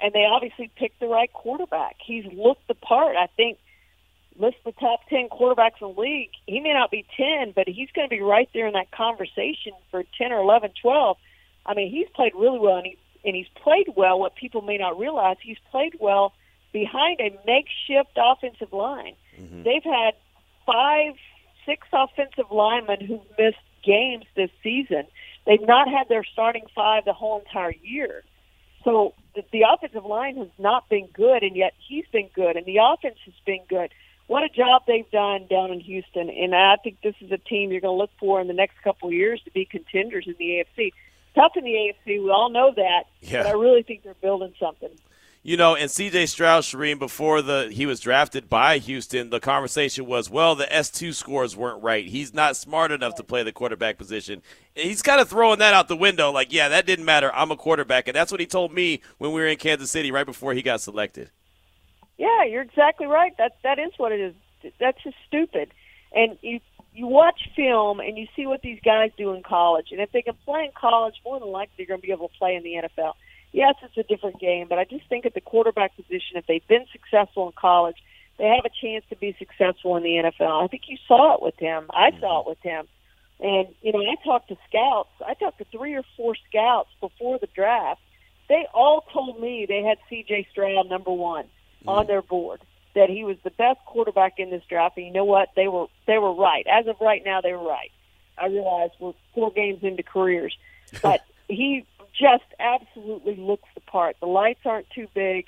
And they obviously picked the right quarterback. He's looked the part. I think list the top 10 quarterbacks in the league, he may not be 10, but he's going to be right there in that conversation for 10 or 11, 12. I mean, he's played really well, and, he, and he's played well. What people may not realize, he's played well behind a makeshift offensive line. Mm-hmm. They've had five, six offensive linemen who've missed games this season. They've not had their starting five the whole entire year. So the, the offensive line has not been good, and yet he's been good, and the offense has been good what a job they've done down in Houston. And I think this is a team you're going to look for in the next couple of years to be contenders in the AFC. Tough in the AFC, we all know that. Yeah. But I really think they're building something. You know, and C.J. Stroud, Charean, before the he was drafted by Houston, the conversation was, well, the S two scores weren't right. He's not smart enough to play the quarterback position. He's kind of throwing that out the window, like, yeah, that didn't matter. I'm a quarterback, and that's what he told me when we were in Kansas City right before he got selected. Yeah, you're exactly right. That that is what it is. That's just stupid. And you you watch film and you see what these guys do in college, and if they can play in college, more than likely they're going to be able to play in the NFL. Yes, it's a different game, but I just think at the quarterback position, if they've been successful in college, they have a chance to be successful in the NFL. I think you saw it with him. I mm-hmm. saw it with him. And, you know, I talked to scouts. I talked to three or four scouts before the draft. They all told me they had C.J. Stroud number one Mm-hmm. on their board that he was the best quarterback in this draft. And you know what? They were they were right. As of right now, they were right. I realize we're four games into careers, but he just absolutely looks the part. The lights aren't too big.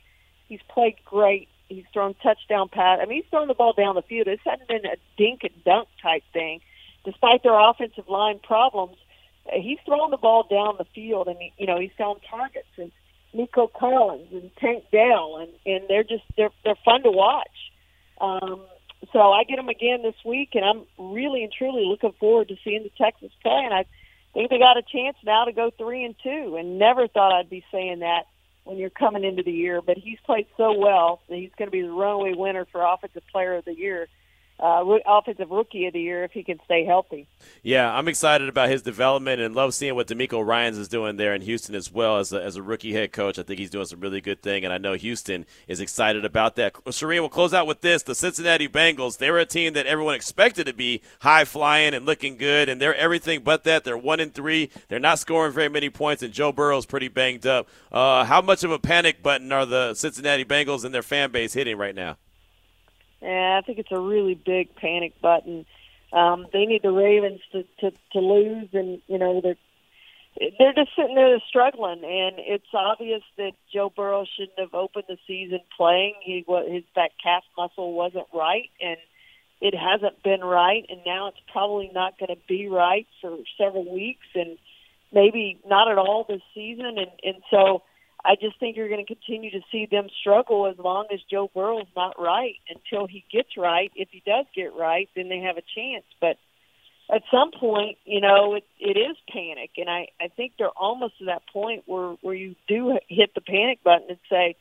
He's played great. He's thrown touchdown pass. I mean, he's thrown the ball down the field. This hasn't been a dink and dunk type thing, despite their offensive line problems. He's thrown the ball down the field, and he, you know he's found targets. And Nico Collins and Tank Dell, and and they're just they're they're fun to watch. Um, so I get them again this week, and I'm really and truly looking forward to seeing the Texans play. And I think they got a chance now to go three and two, and never thought I'd be saying that when you're coming into the year. But he's played so well that he's going to be the runaway winner for Offensive Player of the Year uh, offensive rookie of the year if he can stay healthy. Yeah, I'm excited about his development and love seeing what DeMeco Ryans is doing there in Houston as well as a, as a rookie head coach. I think he's doing some really good thing, and I know Houston is excited about that. Charean, we'll close out with this: the Cincinnati Bengals. They were a team that everyone expected to be high flying and looking good, and they're everything but that. They're one and three. They're not scoring very many points, and Joe Burrow's pretty banged up. Uh, how much of a panic button are the Cincinnati Bengals and their fan base hitting right now? Yeah, I think it's a really big panic button. Um, they need the Ravens to, to to lose, and you know they're they're just sitting there struggling, and it's obvious that Joe Burrow shouldn't have opened the season playing. He his that calf muscle wasn't right, and it hasn't been right, and now it's probably not going to be right for several weeks, and maybe not at all this season, and and so I just think you're going to continue to see them struggle as long as Joe Burrow's not right until he gets right. If he does get right, then they have a chance. But at some point, you know, it, it is panic, and I I think they're almost to that point where where you do hit the panic button and say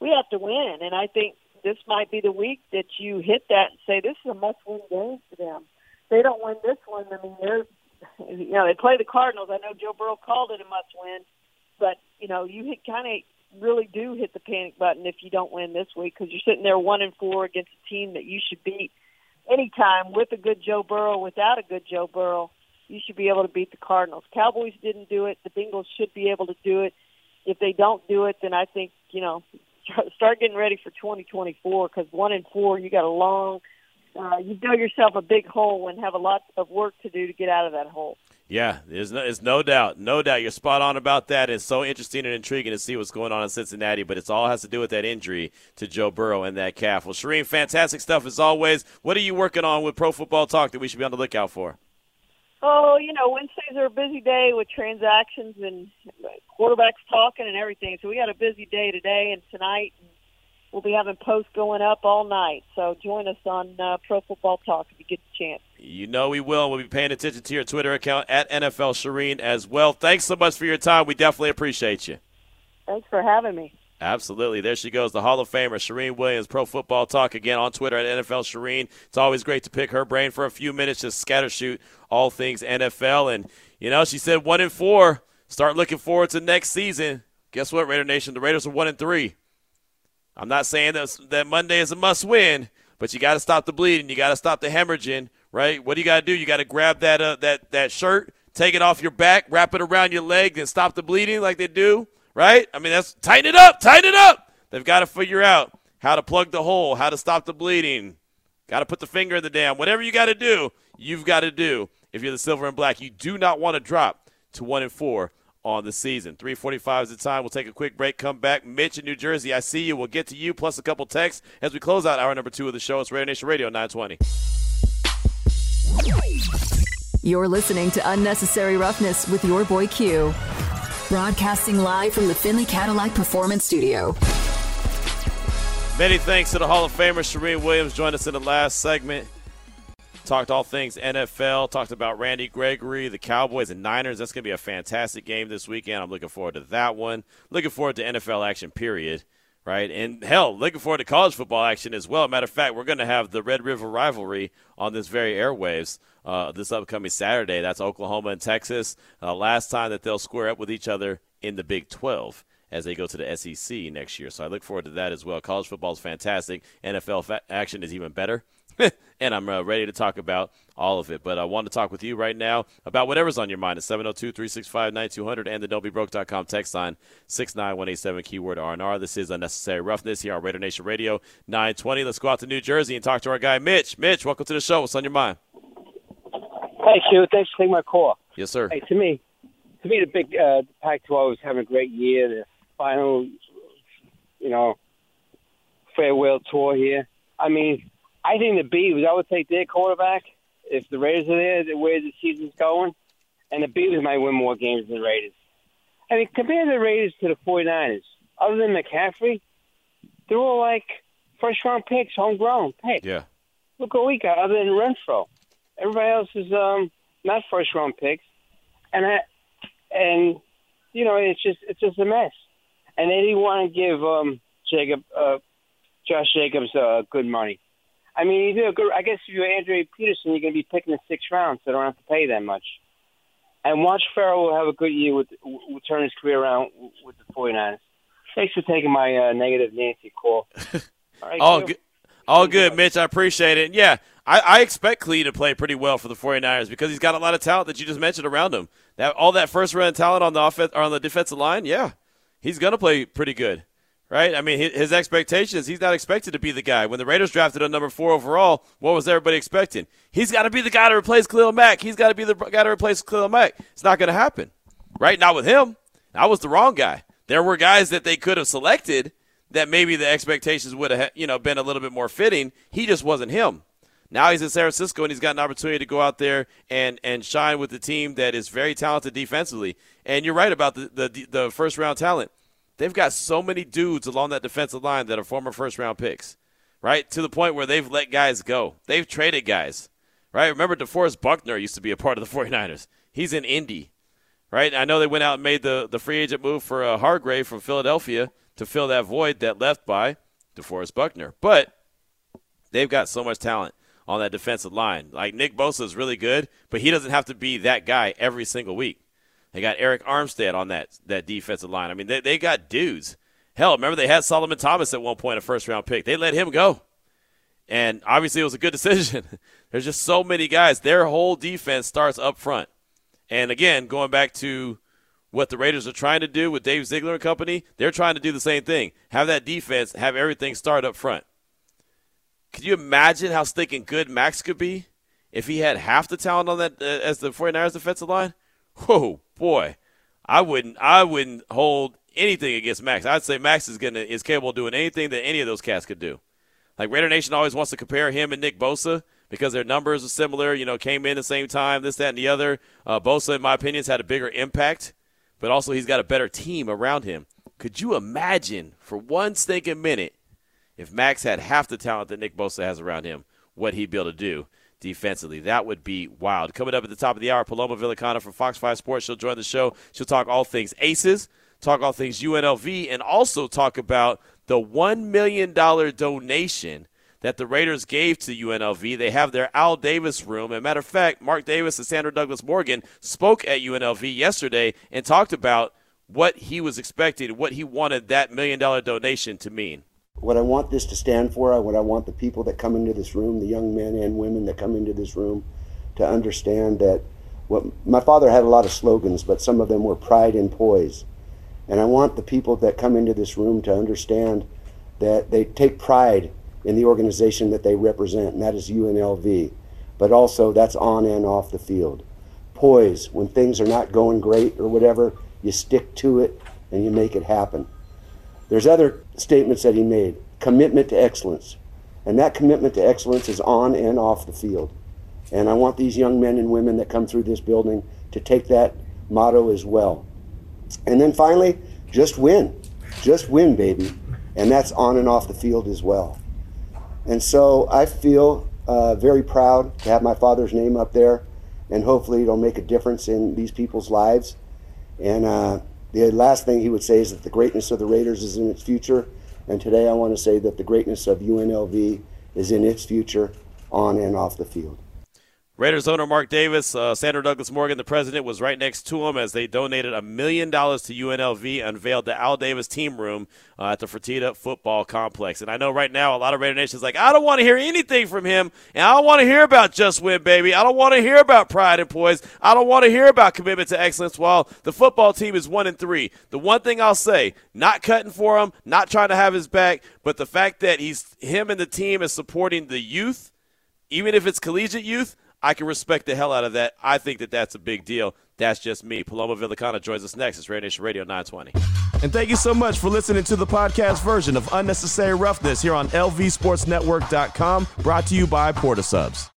we have to win. And I think this might be the week that you hit that and say this is a must-win game for them. If they don't win this one, I mean they're you know they play the Cardinals. I know Joe Burrow called it a must-win but you know, you kind of really do hit the panic button if you don't win this week because you're sitting there one and four against a team that you should beat anytime with a good Joe Burrow, without a good Joe Burrow. You should be able to beat the Cardinals. Cowboys didn't do it. The Bengals should be able to do it. if they don't do it, then I think you know start getting ready for 2024 because one and four, you got a long, uh, you dug yourself a big hole and have a lot of work to do to get out of that hole. Yeah, there's no, there's no doubt, no doubt. You're spot on about that. It's so interesting and intriguing to see what's going on in Cincinnati, but it's all has to do with that injury to Joe Burrow and that calf. Well, Charean, fantastic stuff as always. What are you working on with Pro Football Talk that we should be on the lookout for? Oh, you know, Wednesdays are a busy day with transactions and quarterbacks talking and everything. So we got a busy day today and tonight. And we'll be having posts going up all night. So join us on uh, Pro Football Talk if you get the chance. You know we will. We'll be paying attention to your Twitter account at NFL Charean as well. Thanks so much for your time. We definitely appreciate you. Thanks for having me. Absolutely. There she goes, the Hall of Famer, Charean Williams, Pro Football Talk again on Twitter at NFL Charean. It's always great to pick her brain for a few minutes, just scatter shoot all things NFL. And, you know, she said one and four. Start looking forward to next season. Guess what, Raider Nation? The Raiders are one and three. I'm not saying that, that Monday is a must win, but you got to stop the bleeding. You got to stop the hemorrhaging right? What do you got to do? You got to grab that uh, that that shirt, take it off your back, wrap it around your leg, and stop the bleeding like they do, right? I mean, that's tighten it up, tighten it up. They've got to figure out how to plug the hole, how to stop the bleeding. Got to put the finger in the dam. Whatever you got to do, you've got to do. If you're the silver and black, you do not want to drop to one and four on the season. 345 is the time. We'll take a quick break, come back. Mitch in New Jersey, I see you. We'll get to you, plus a couple texts as we close out hour number two of the show. It's Raider Nation Radio 920. You're listening to Unnecessary Roughness with your boy Q. Broadcasting live from the Findlay Cadillac Performance Studio. Many thanks to the Hall of Famer Charean Williams. Joined us in the last segment. Talked all things NFL. Talked about Randy Gregory, the Cowboys, and Niners. That's going to be a fantastic game this weekend. I'm looking forward to that one. Looking forward to NFL action, period right? And hell, looking forward to college football action as well. Matter of fact, we're going to have the Red River rivalry on this very airwaves uh, this upcoming Saturday. That's Oklahoma and Texas. Uh, last time that they'll square up with each other in the Big 12 as they go to the SEC next year. So I look forward to that as well. College football is fantastic. NFL fa- action is even better. and I'm uh, ready to talk about all of it. But I want to talk with you right now about whatever's on your mind at 702 365 9200 and the don'tbebroke.com text line 69187 keyword R&R. This is Unnecessary Roughness here on Raider Nation Radio 920. Let's go out to New Jersey and talk to our guy, Mitch. Mitch, welcome to the show. What's on your mind? Hey, Q. Thanks for taking my call. Yes, sir. Hey, to me, to me, the big uh, Pac-12 is having a great year. The final, you know, farewell tour here. I mean, I think the Beavs, I would take their quarterback if the Raiders are there, the way the season's going, and the Beavs might win more games than the Raiders. I mean, compare the Raiders to the 49ers. Other than McCaffrey, they're all like first round picks, homegrown picks. Yeah. Look what we got other than Renfrow. Everybody else is um not first round picks. And I, and you know, it's just it's just a mess. And they didn't want to give um Jacob uh Josh Jacobs uh good money. I mean, you do a good. I guess if you're Andre Peterson, you're going to be picking the sixth round, so they don't have to pay that much. And watch Ferrell will have a good year with will turn his career around with the 49ers. Thanks for taking my uh, negative Nancy call. All, right, all good. All good, Mitch. I appreciate it. yeah, I, I expect Clee to play pretty well for the 49ers because he's got a lot of talent that you just mentioned around him. That all that first round talent on the offense or on the defensive line, yeah, he's going to play pretty good right? I mean, his expectations, he's not expected to be the guy. When the Raiders drafted him number four overall, what was everybody expecting? He's got to be the guy to replace Khalil Mack. He's got to be the guy to replace Khalil Mack. It's not going to happen, right? Not with him. I was the wrong guy. There were guys that they could have selected that maybe the expectations would have, you know, been a little bit more fitting. He just wasn't him. Now he's in San Francisco and he's got an opportunity to go out there and, and shine with the team that is very talented defensively. And you're right about the, the, the first round talent they've got so many dudes along that defensive line that are former first round picks, right? To the point where they've let guys go. They've traded guys, right? Remember, DeForest Buckner used to be a part of the 49ers. He's in Indy, right? I know they went out and made the, the free agent move for uh, Hargrave from Philadelphia to fill that void that left by DeForest Buckner. But they've got so much talent on that defensive line. Like Nick Bosa is really good, but he doesn't have to be that guy every single week. They got Arik Armstead on that that defensive line. I mean, they, they got dudes. Hell, remember they had Solomon Thomas at one point, a first round pick. They let him go. And obviously it was a good decision. There's just so many guys. Their whole defense starts up front. And again, going back to what the Raiders are trying to do with Dave Ziegler and company, they're trying to do the same thing. Have that defense, have everything start up front. Could you imagine how stinking good Maxx could be if he had half the talent on that uh, as the 49ers defensive line? Whoa, boy. I wouldn't I wouldn't hold anything against Maxx. I'd say Maxx is gonna is capable of doing anything that any of those cats could do. Like Raider Nation always wants to compare him and Nick Bosa because their numbers are similar. You know, came in at the same time, this, that, and the other. Uh, Bosa, in my opinion, has had a bigger impact, but also he's got a better team around him. Could you imagine for one stinking minute if Maxx had half the talent that Nick Bosa has around him, what he'd be able to do defensively? That would be wild. Coming up at the top of the hour, Paloma Villicana from Fox 5 Sports. She'll join the show. She'll talk all things Aces, talk all things UNLV, and also talk about the $1 million donation that the Raiders gave to UNLV. They have their Al Davis room. As a matter of fact, Mark Davis and Sandra Douglas Morgan spoke at UNLV yesterday and talked about what he was expecting, what he wanted that million dollar donation to mean. What I want this to stand for, what I want the people that come into this room, the young men and women that come into this room, to understand that what my father had a lot of slogans, but some of them were pride and poise. And I want the people that come into this room to understand that they take pride in the organization that they represent, and that is UNLV. But also, that's on and off the field. Poise, when things are not going great or whatever, you stick to it and you make it happen. There's other statements that he made commitment to excellence. And that commitment to excellence is on and off the field. And I want these young men and women that come through this building to take that motto as well. And then finally, just win. Just win, baby. And that's on and off the field as well. And so I feel uh, very proud to have my father's name up there, and hopefully it'll make a difference in these people's lives. And uh, the last thing he would say is that the greatness of the Raiders is in its future. And today I want to say that the greatness of UNLV is in its future on and off the field. Raiders owner Mark Davis, uh, Sandra Douglas Morgan, the president, was right next to him as they donated a million dollars to UNLV, unveiled the Al Davis team room uh, at the Fertitta Football Complex. And I know right now a lot of Raider Nation is like, I don't want to hear anything from him, and I don't want to hear about just win, baby. I don't want to hear about pride and poise. I don't want to hear about commitment to excellence. While the football team is one and three, the one thing I'll say, not cutting for him, not trying to have his back, but the fact that he's him and the team is supporting the youth, even if it's collegiate youth I can respect the hell out of that. I think that that's a big deal. That's just me. Paloma Villicana joins us next. It's Raider Nation Radio 920. And thank you so much for listening to the podcast version of Unnecessary Roughness here on LVSportsNetwork.com, brought to you by Port of Subs.